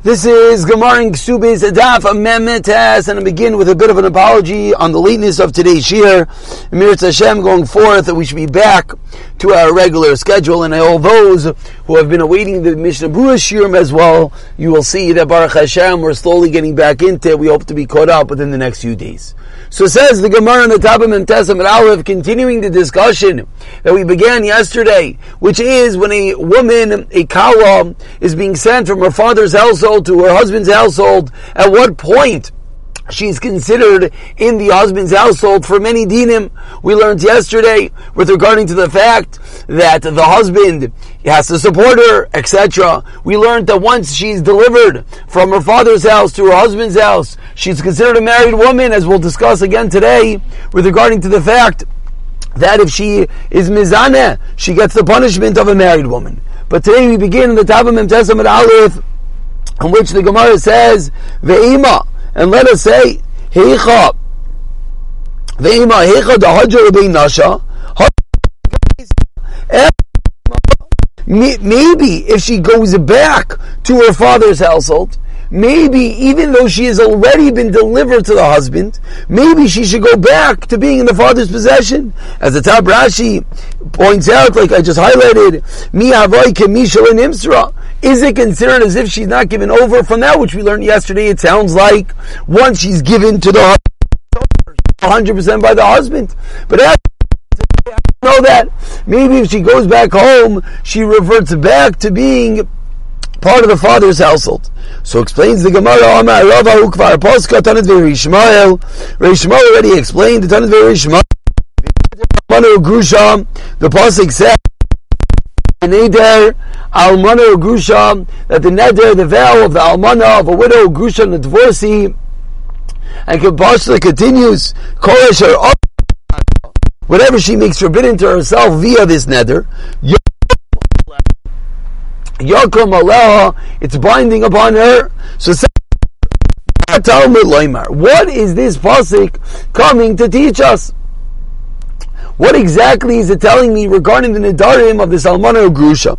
This is Gemara in Ksubis Adaf Amemetes, and I begin with a bit of an apology on the lateness of today's shir. Emir Hashem going forth that we should be back to our regular schedule, and all those who have been awaiting the Mishnah Berurah shirim as well, you will see that Baruch Hashem we're slowly getting back into it. We hope to be caught up within the next few days. So says the Gemara in the top of Memtesam Aleph, continuing the discussion that we began yesterday, which is when a woman, a kawa, is being sent from her father's household to her husband's household, at what point she's considered in the husband's household for many dinim. We learned yesterday with regarding to the fact that the husband has to support her, etc. We learned that once she's delivered from her father's house to her husband's house, she's considered a married woman, as we'll discuss again today, with regarding to the fact that if she is mizaneh, she gets the punishment of a married woman. But today we begin in the Tabam Memtesam Aleph, in which the Gemara says, Ve'ima, and let us say, Heicha, Ve'ima, Heicha da'hadja Rabbi Nasha, maybe if she goes back to her father's household, maybe even though she has already been delivered to the husband, maybe she should go back to being in the father's possession. As the Tab Rashi points out, like I just highlighted, mi imsra. Is it considered as if she's not given over from that which we learned yesterday? It sounds like once she's given to the husband, 100% by the husband. But as know that maybe if she goes back home, she reverts back to being part of the father's household. So explains the Gemara, Amar Rava Ukvar Poska Tanit Rishmael. Rishmael already explained the Tanit Grusha, the Pasik said, Neder Almana Grusha, that the Neder, the vow of the Almana of a widow, Grusha, and the divorcee, and Kabashla continues, Koresh whatever she makes forbidden to herself via this Neder, Yakum Aleha, it's binding upon her. So what is this pasuk coming to teach us? What exactly is it telling me regarding the Nidarim of this Almana Grusha?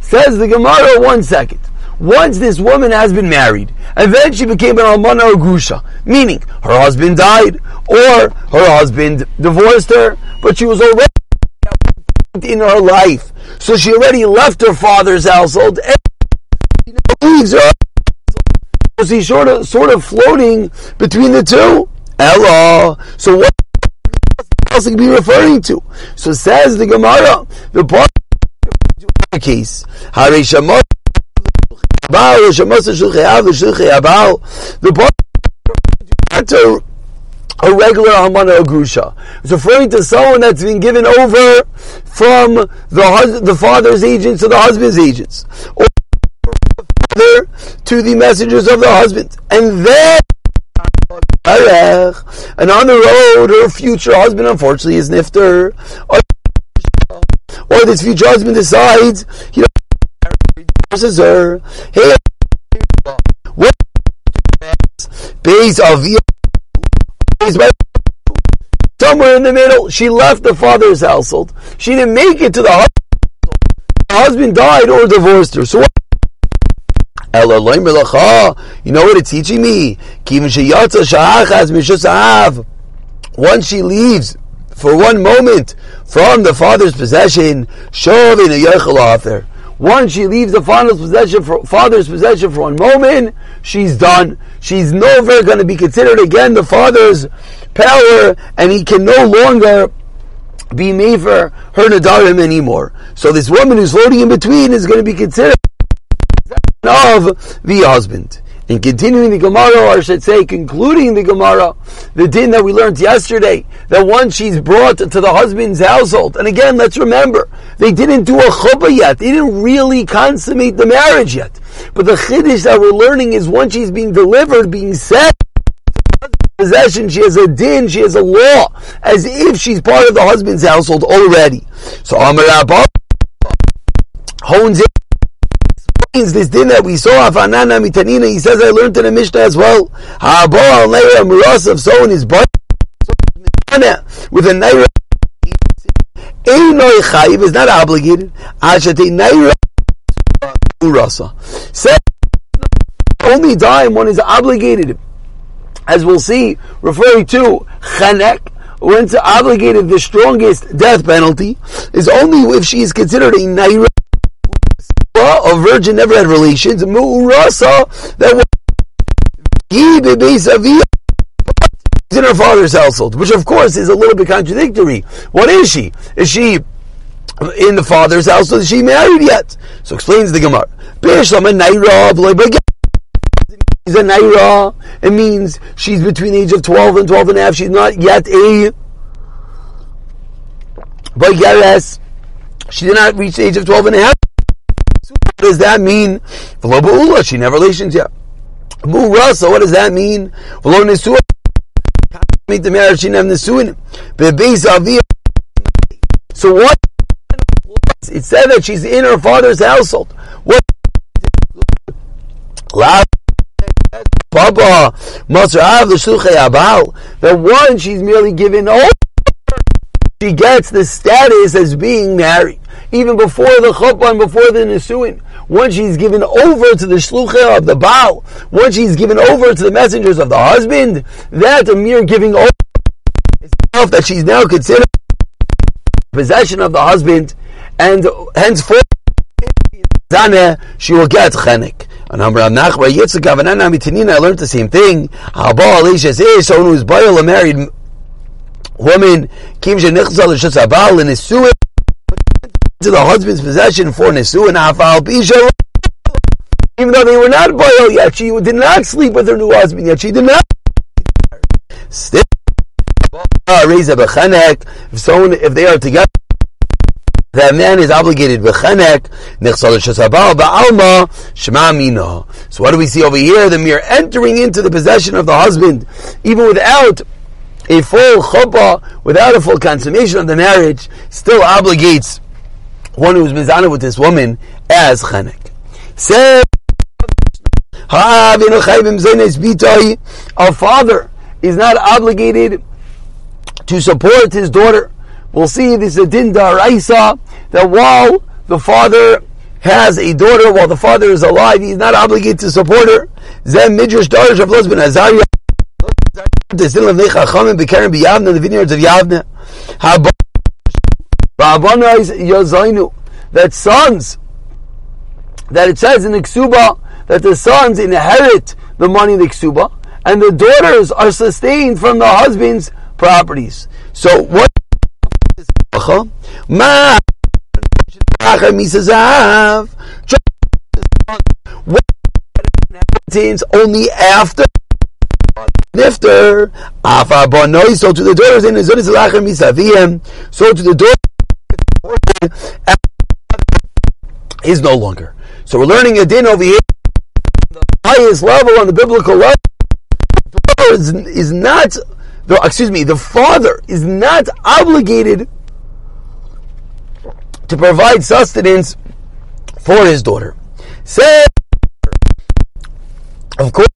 Says the Gemara, one second. Once this woman has been married, and then she became an almana or grusha, meaning her husband died, or her husband divorced her, but she was already in her life, so she already left her father's household, and leaves her. So she's sort of, sort of floating between the two. Ella. So what else could be referring to? So says the Gemara, the part case, Harishamot the enter a regular Hamana Agrusha. It's referring to someone that's been given over from the hus- the father's agents to the husband's agents, or the to the messengers of the husband, and then. And on the road, her future husband unfortunately is nifter, or, this future husband decides he her. Hey, what base of somewhere in the middle. She left the father's household. She didn't make it to the husband. The husband died or divorced her. So what? You know what it's teaching me? Once she leaves for one moment from the father's possession, once she leaves the father's possession for, father's possession for one moment, she's done. She's never going to be considered again the father's power, and he can no longer be made for her nadarim anymore. So this woman who's floating in between is going to be considered of the husband. In continuing the Gemara, or I should say, concluding the Gemara, the din that we learned yesterday, that once she's brought to the husband's household, and again, let's remember, they didn't do a chuppah yet. They didn't really consummate the marriage yet. But the chiddush that we're learning is once she's being delivered, being set, possession, she has a din, she has a law, as if she's part of the husband's household already. So Amar hones in means this din that we saw Afanana Mitanina, he says I learned in the Mishnah as well. Ha'abo al Naira Muras of someone is born with a Naira Einoi chayiv is not obligated. Ashate naira urasa. Said only time one is obligated, as we'll see, referring to chanek, when it's obligated the strongest death penalty is only if she is considered a naira, a virgin never had relations, mu'urasa, that was in her father's household, which of course is a little bit contradictory. What is she? Is she in the father's house? Is she married yet? So explains the Gemara. She's a naira. It means she's between the age of 12 and 12 and a half. She's not yet a Bayeres. She did not reach the age of 12 and a half. What does that mean? She never relations yet. So what does that mean? Make the marriage she never nisuin. So what? It said that she's in her father's household. What? Papa, Masrav the Shluchei Abal. The one she's merely given over. She gets the status as being married, even before the chuppah and before the nisuin. Once she's given over to the shluchah of the Baal, once she's given over to the messengers of the husband, that a mere giving over itself that she's now considered possession of the husband, and henceforth she will get chenek. And Amr Nachba Yitzchak Avanana Mitanina, I learned the same thing. Haba Alicia says someone who's boil a married woman, Kim Shenichzal Shus Abal and Nisuin to the husband's possession for Nisuin Afal Bisha. Even though they were not boil yet, she did not sleep with her new husband yet. She did not. Still if someone, if they are together, that man is obligated. So what do we see over here? The mere entering into the possession of the husband, even without a full chuppah, without a full consummation of the marriage, still obligates one who is mizana with this woman as chenek. Say, a father is not obligated to support his daughter. We'll see this is a din daraisa that while the father has a daughter, while the father is alive, he's not obligated to support her. Zem midrash darish of husband Azariah. The sin of Nechachamim Bekarim B'Yavna, the vineyards of Yavna. That sons, that it says in the Ksuba, that the sons inherit the money in the Ksuba, and the daughters are sustained from the husband's properties. So what only after Nifter, Afa so to the daughters in Misaviem, so to the daughters is no longer. So we're learning a din over here, the highest level on the biblical level. Is, is not the, excuse me, the father is not obligated to provide sustenance for his daughter. Say, of course,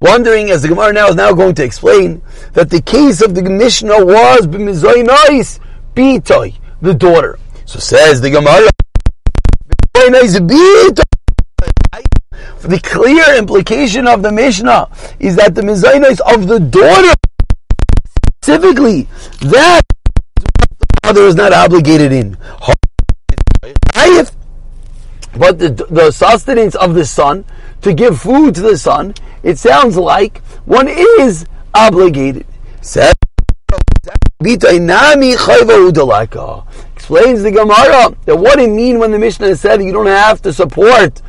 wondering as the Gemara now is now going to explain that the case of the Mishnah was b'mizoinais bitoy, the daughter. So says the Gemara, the clear implication of the Mishnah is that the mizainos of the daughter specifically that the father is not obligated in. But the, the sustenance of the son, to give food to the son, it sounds like one is obligated. Explains the Gemara that what it mean when the Mishnah said you don't have to support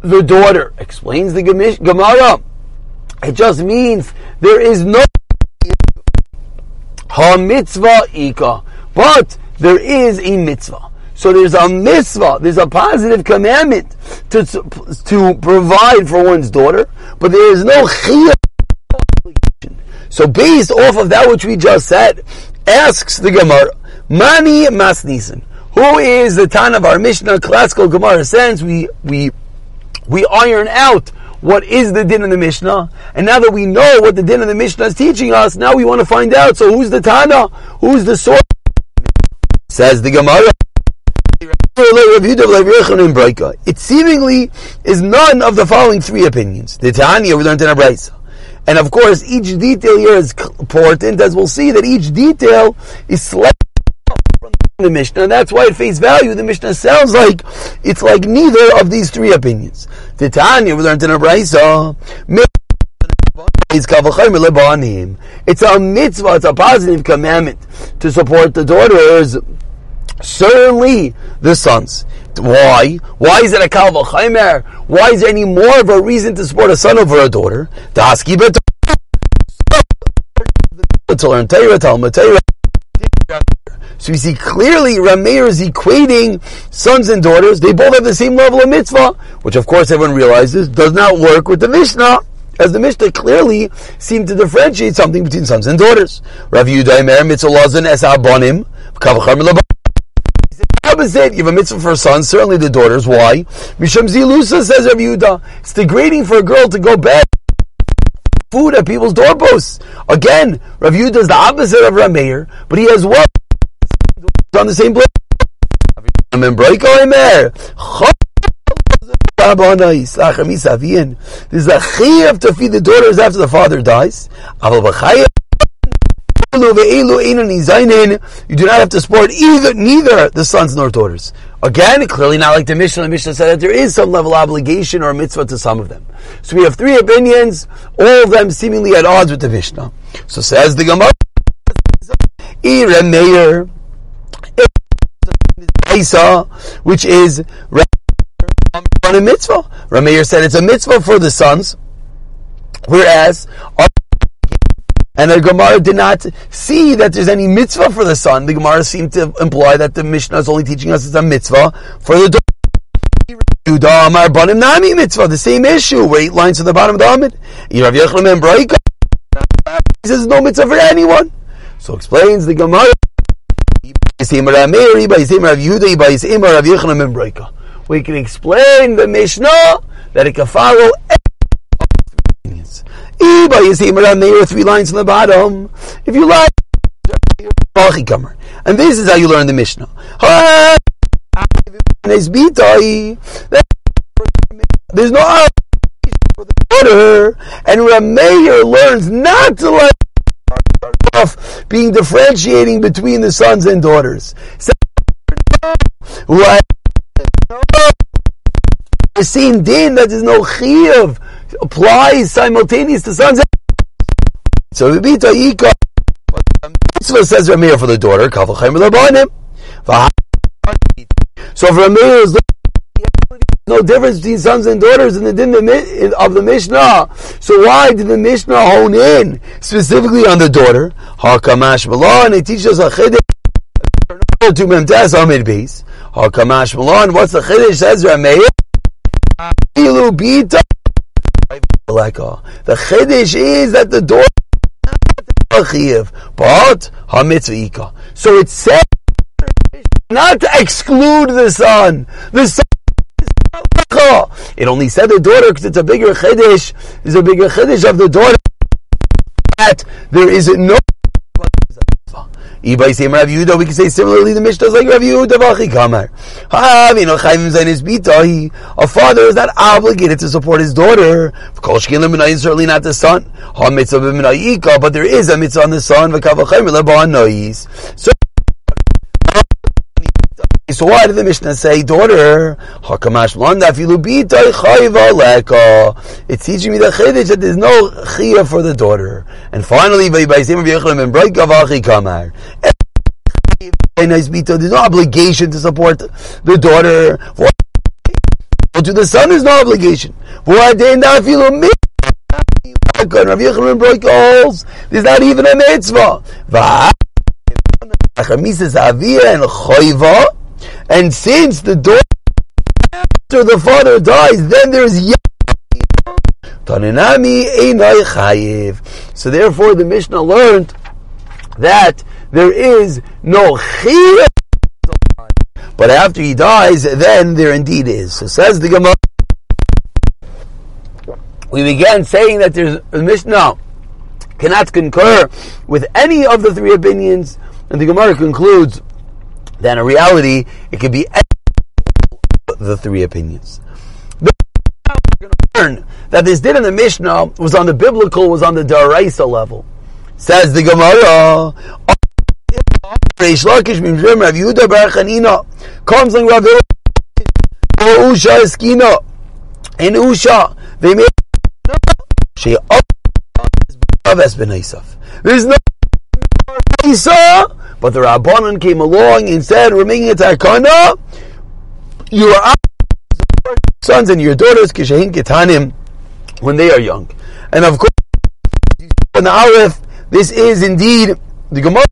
the daughter. Explains the Gemara. It just means there is no Ha mitzvah ika. But there is a mitzvah. So there's a mitzvah, there's a positive commandment to, to provide for one's daughter, but there is no chiyah. So based off of that which we just said, asks the Gemara, Mani Masnisen, who is the Tan of our Mishnah, classical Gemara sense, we, we, we iron out what is the din of the Mishnah, and now that we know what the din of the Mishnah is teaching us, now we want to find out. So who's the Tana? Who's the source? Says the Gemara. It seemingly is none of the following three opinions. The Tanya we learned in Abraisa. And of course, each detail here is important, as we'll see that each detail is slightly from the Mishnah, and that's why at face value the Mishnah sounds like it's like neither of these three opinions. The Tanya we learned in Abraisa. It's a mitzvah, it's a positive commandment to support the daughters Certainly the sons. Why? Why is it a kal v'chaymer? Why is there any more of a reason to support a son over a daughter? To learn Torah, Talmud. So you see clearly Rameir is equating sons and daughters. They both have the same level of mitzvah, which of course everyone realizes does not work with the Mishnah. As the Mishnah clearly seemed to differentiate something between sons and daughters. Rav Yudaimer mitzvah lazan es abonim, opposite. You have a mitzvah for a son, certainly the daughters. Why? Misham Zilusa says Rav Yehuda. It's degrading for a girl to go bed food at people's doorposts. Again, Rav Yehuda is the opposite of Rameir, but he has what? On the same place. There's a chiyuv to feed the daughters after the father dies. You do not have to support either neither the sons nor daughters. Again, clearly not like the Mishnah. The Mishnah said that there is some level of obligation or mitzvah to some of them. So we have three opinions, all of them seemingly at odds with the Mishnah. So says the Gemara, Meir, which is a mitzvah. Rameir said it's a mitzvah for the sons, whereas and the Gemara did not see that there's any mitzvah for the son. The Gemara seemed to imply that the Mishnah is only teaching us it's a mitzvah for the mitzvah, the same issue. We're eight lines to the bottom of the Amid. He says no mitzvah for anyone. So explains the Gemara. We can explain the Mishnah that it can follow Iba Yizim three lines on the bottom. If you like, and this is how you learn the Mishnah. There's no for the order, and Rameir learns not to let off being differentiating between the sons and daughters. What? The same din that there's no chiyuv applies simultaneous to sons. So the bita yika. Mitzvah says Rameir for the daughter. Kavachem l'banim. So if Rameir is no difference between sons and daughters in the din of the Mishnah. So why did the Mishnah hone in specifically on the daughter? Hakamash Malon. It teaches a chiddush. To memtes amid base. Hakamash Malon. What's the chiddush? Says Rameir. Ilu bita. The chiddush is that the door but hamitzvah So it said not to exclude the son. The son it only said the daughter because it's a bigger chiddush. There's a bigger chiddush of the daughter that there is no Ibai say Rav Yehuda, we can say similarly the Mishnah is like Rav Yehuda Vachi Kamar. A father is not obligated to support his daughter. Certainly not the son. But there is a mitzvah on the son. So so why did the Mishnah say, daughter, it's teaching me the chiddush that there's no chiyah for the daughter. And finally, there's no obligation to support the daughter. To the son is no obligation. There's not even a mitzvah. Since the daughter after the father dies, then there's So therefore the Mishnah learned that there is no chiyuv. But after he dies, then there indeed is. So says the Gemara. We began saying that there's a Mishnah cannot concur with any of the three opinions, and the Gemara concludes then in reality, it could be the three opinions. We're going to learn that this din in the Mishnah was on the biblical, was on the Daraisa level. Says the Gemara, Reish Lakish Mimzrim Rav Yehuda Bar Chanina comes like Rav Usha Eskina in Usha they made she oh, up There's no Isa, but the Rabbanon came along and said, "We're making a takana. You are sons and your daughters kishahin ketanim when they are young." And of course, in the Aleph, this is indeed the Gemara.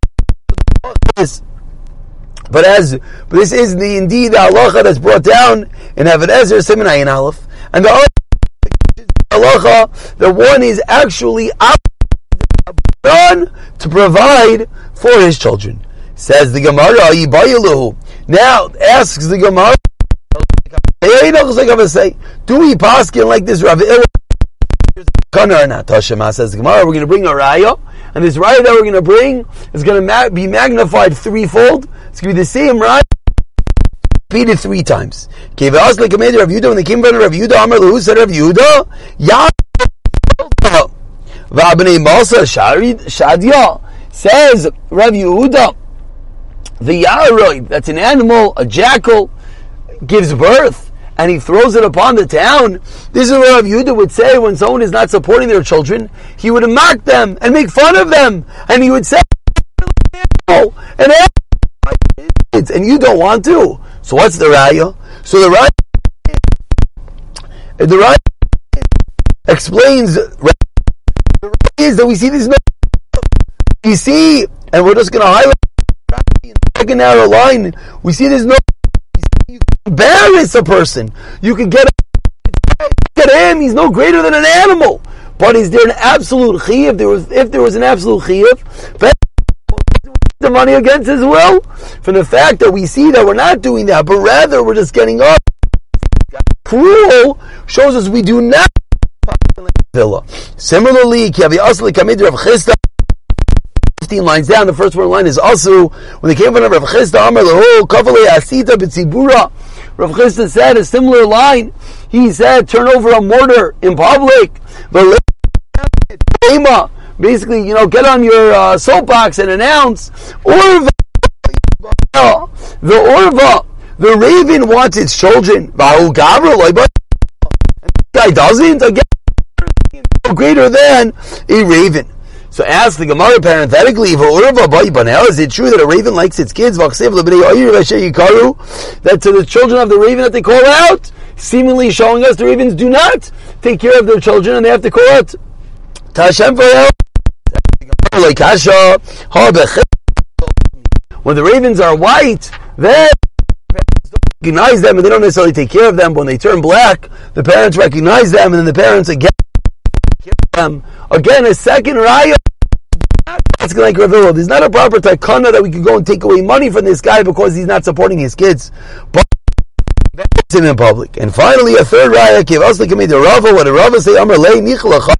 But as but this is the indeed the halacha that's brought down in Aved Ezer Simon Ayin Aleph, and the halacha that one is actually to provide for his children. Says the Gemara, Now asks the Gemara, do we paskin like this Rav Kana or? Tashema ah, says Gemara, we're going to bring a raya, and this raya that we're going to bring is going to be magnified threefold. It's going to be the same raya repeated three times. Rav Yehuda when they came from Rav Yehuda, Amar Lahu said Rav Yehuda, V'abnei Malsa Shadia says Rav Yehuda, the Yaroid, that's an animal, a jackal, gives birth and he throws it upon the town. This is what Rav Yehuda would say when someone is not supporting their children. He would mock them and make fun of them, and he would say, "And and you don't want to." So what's the raya? So the raya, the raya explains is that we see this. We see, and we're just going to highlight the second narrow line. We see there's no. You can embarrass a person. You can get at him. He's no greater than an animal. But is there an absolute chiyuv? There was, if there was an absolute chiyuv, the money against his will, from the fact that we see that we're not doing that, but rather we're just getting up. Cruel shows us we do not villa. Similarly, Kiavi Asli Kamid Rav Chisda. 15 lines down, the first one line is also when they came from Rav Chisda Amar Leho Kavale Asita B'Tzibura. Rav Chisda said a similar line. He said, "Turn over a mortar in public." Basically, you know, get on your uh, soapbox and announce. Orva, the Orva, the raven wants its children. The guy doesn't. Again, greater than a raven. So ask the Gemara parenthetically, is it true that a raven likes its kids? That to the children of the raven that they call out, seemingly showing us the ravens do not take care of their children and they have to call out. When the ravens are white, then recognize them and they don't necessarily take care of them. But When they turn black, the parents recognize them and then the parents again them. Again, a second raya. Asking like Ravilla, there's not a proper takana that we could go and take away money from this guy because he's not supporting his kids. But that's him in public. And finally, a third raya, Kiv Asli Kamid Rava, what a Rava say, Amr Lei Nichlacha.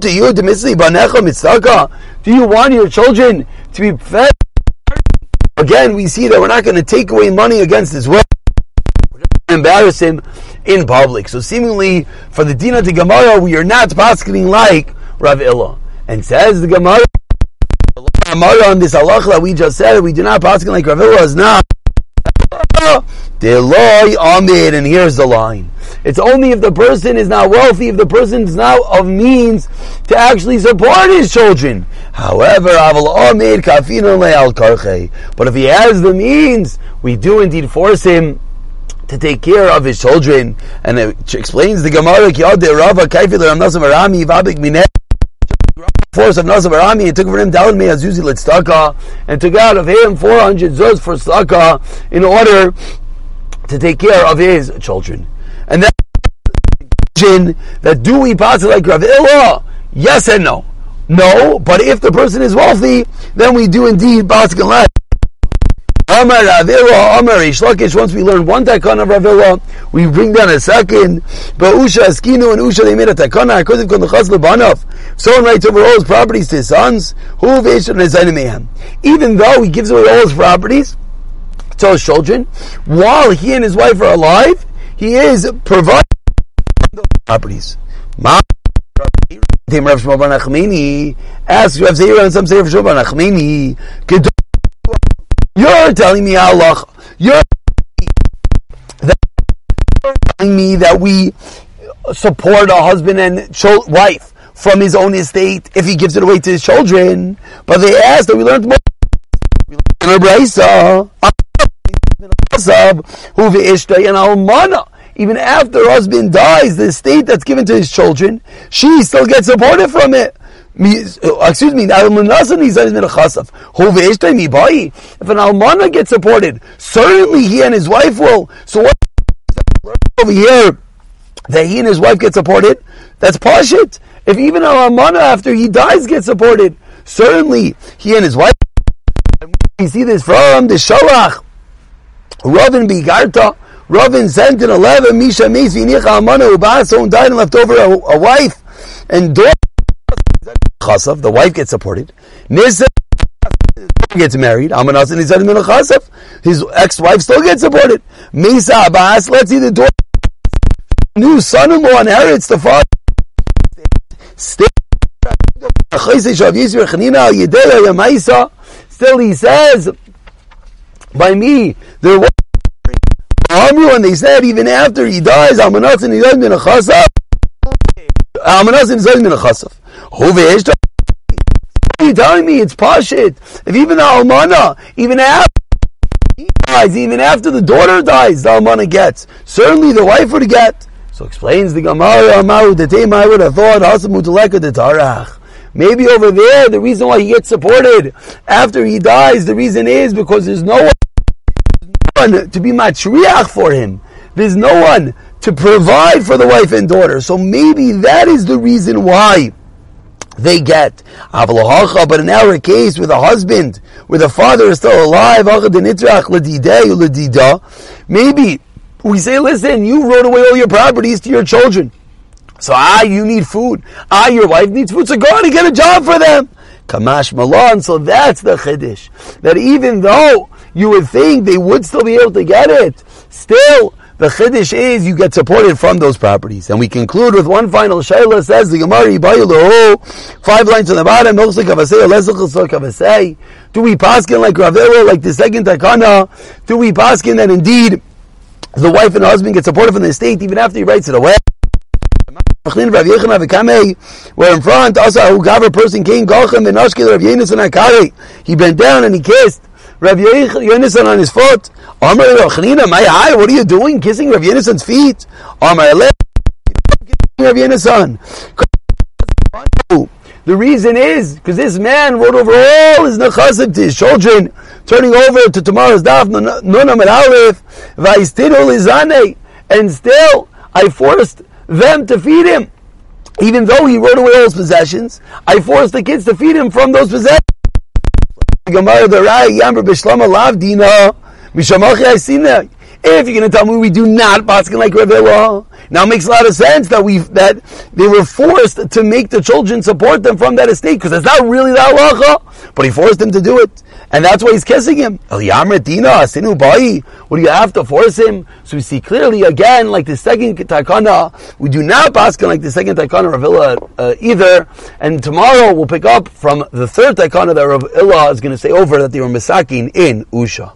To you, do you want your children to be fed? Again, we see that we're not going to take away money against his will. Embarrass him in public. So seemingly, for the Dina to Gemara, we are not paskening like Rav Illa. And says the Gemara, Gemara on this halach that we just said, we do not pasken like Rav Illa is not. Deloy Amid, and here's the line. It's only if the person is not wealthy, if the person is not of means to actually support his children. However, Aval Amid Kafin al but if he has the means, we do indeed force him to take care of his children. And it explains the Gemara, force of Nazar Arami and took for him down me as Yuzi Litztaka and took out of him 400 zuz for Staka in order to take care of his children. And that that do we pass like Rav? Yes and no. No, but if the person is wealthy, then we do indeed pass like Amar Ravila, Amar Reish Lakish. Once we learn one takana of Ravila, we bring down a second. But Usha Askinu and Usha they made a takana. Because of Kondachas Lebanov. Someone writes over all his properties to his sons. Who Even though he gives away all his properties, to his children while he and his wife are alive. He is providing those properties. Asks Rav Zera and some say Rav Shmuel Bar Nachmani. You're telling me Allah. You're telling me that we support a husband and wife from his own estate if he gives it away to his children. But they asked that we learned more. We learned even after husband dies, the estate that's given to his children, she still gets supported from it. Excuse me, if an almana gets supported, certainly he and his wife will. So what over here that he and his wife get supported, that's pashit. If even an almana after he dies gets supported, certainly he and his wife. We see this from the Shalach. Ravin Bigarta. Ravin sent in 11, Misha Meis Vinicha Almana Ubah, someone died and left over a, a wife and daughter. Chasav, the wife gets supported. Nisa gets married. Amanas and Nizad Min Chasav. His ex-wife still gets supported. Mesa Abbas, let's see the daughter. New son-in-law inherits the father. Still, he says, by me, there was Amru, and they said even after he dies, Almanas and Nizad Min Chasav. Almanas and Nizad Min Chasav. Who you telling me it's Pashit? If even the Almana, even after dies, even after the daughter dies, the Almana gets. Certainly the wife would get. So explains the Gemara, Amaru, the time I would have thought, Hasamutaleka de Tarach. Maybe over there, the reason why he gets supported after he dies, the reason is because there's no one to be matriach for him. There's no one to provide for the wife and daughter. So maybe that is the reason why they get. But in our case, with a husband, where the father is still alive, maybe we say, listen, you wrote away all your properties to your children. So, ah, you need food. Ah, your wife needs food. So go on and get a job for them. Kamash Malan. So that's the Chiddush. That even though you would think they would still be able to get it, still, the chiddush is you get supported from those properties. And we conclude with one final shayla says the Gemara five lines on the bottom. Do we paskin like Ravera, like the second takana? Do we paskin that indeed the wife and the husband get supported from the estate even after he writes it away? Where in front, also a person came Gochem and Ashkel Rav Yenis He bent down and he kissed. Rav Yonasan on his foot. Amar Chanina, my eye, what are you doing? Kissing Rav Yonasan's feet? Amar Rav Yonasan. The reason is because this man wrote over all his nechasim to his children, turning over to tomorrow's daf nunam and aleph vayistidol and still I forced them to feed him, even though he wrote away all his possessions. I forced the kids to feed him from those possessions. Gemara the Rai Yamber Bishlama Lav Dina Mishamachi. If you're going to tell me we do not paskin like Revela, now it makes a lot of sense that we that they were forced to make the children support them from that estate because it's not really the halacha, but he forced them to do it, and that's why he's kissing him. What do you have to force him? So we see clearly again, like the second takana, we do not paskin like the second takana Ravilla uh, either. And tomorrow we'll pick up from the third takana that Rav is going to say over that they were misaking in Usha.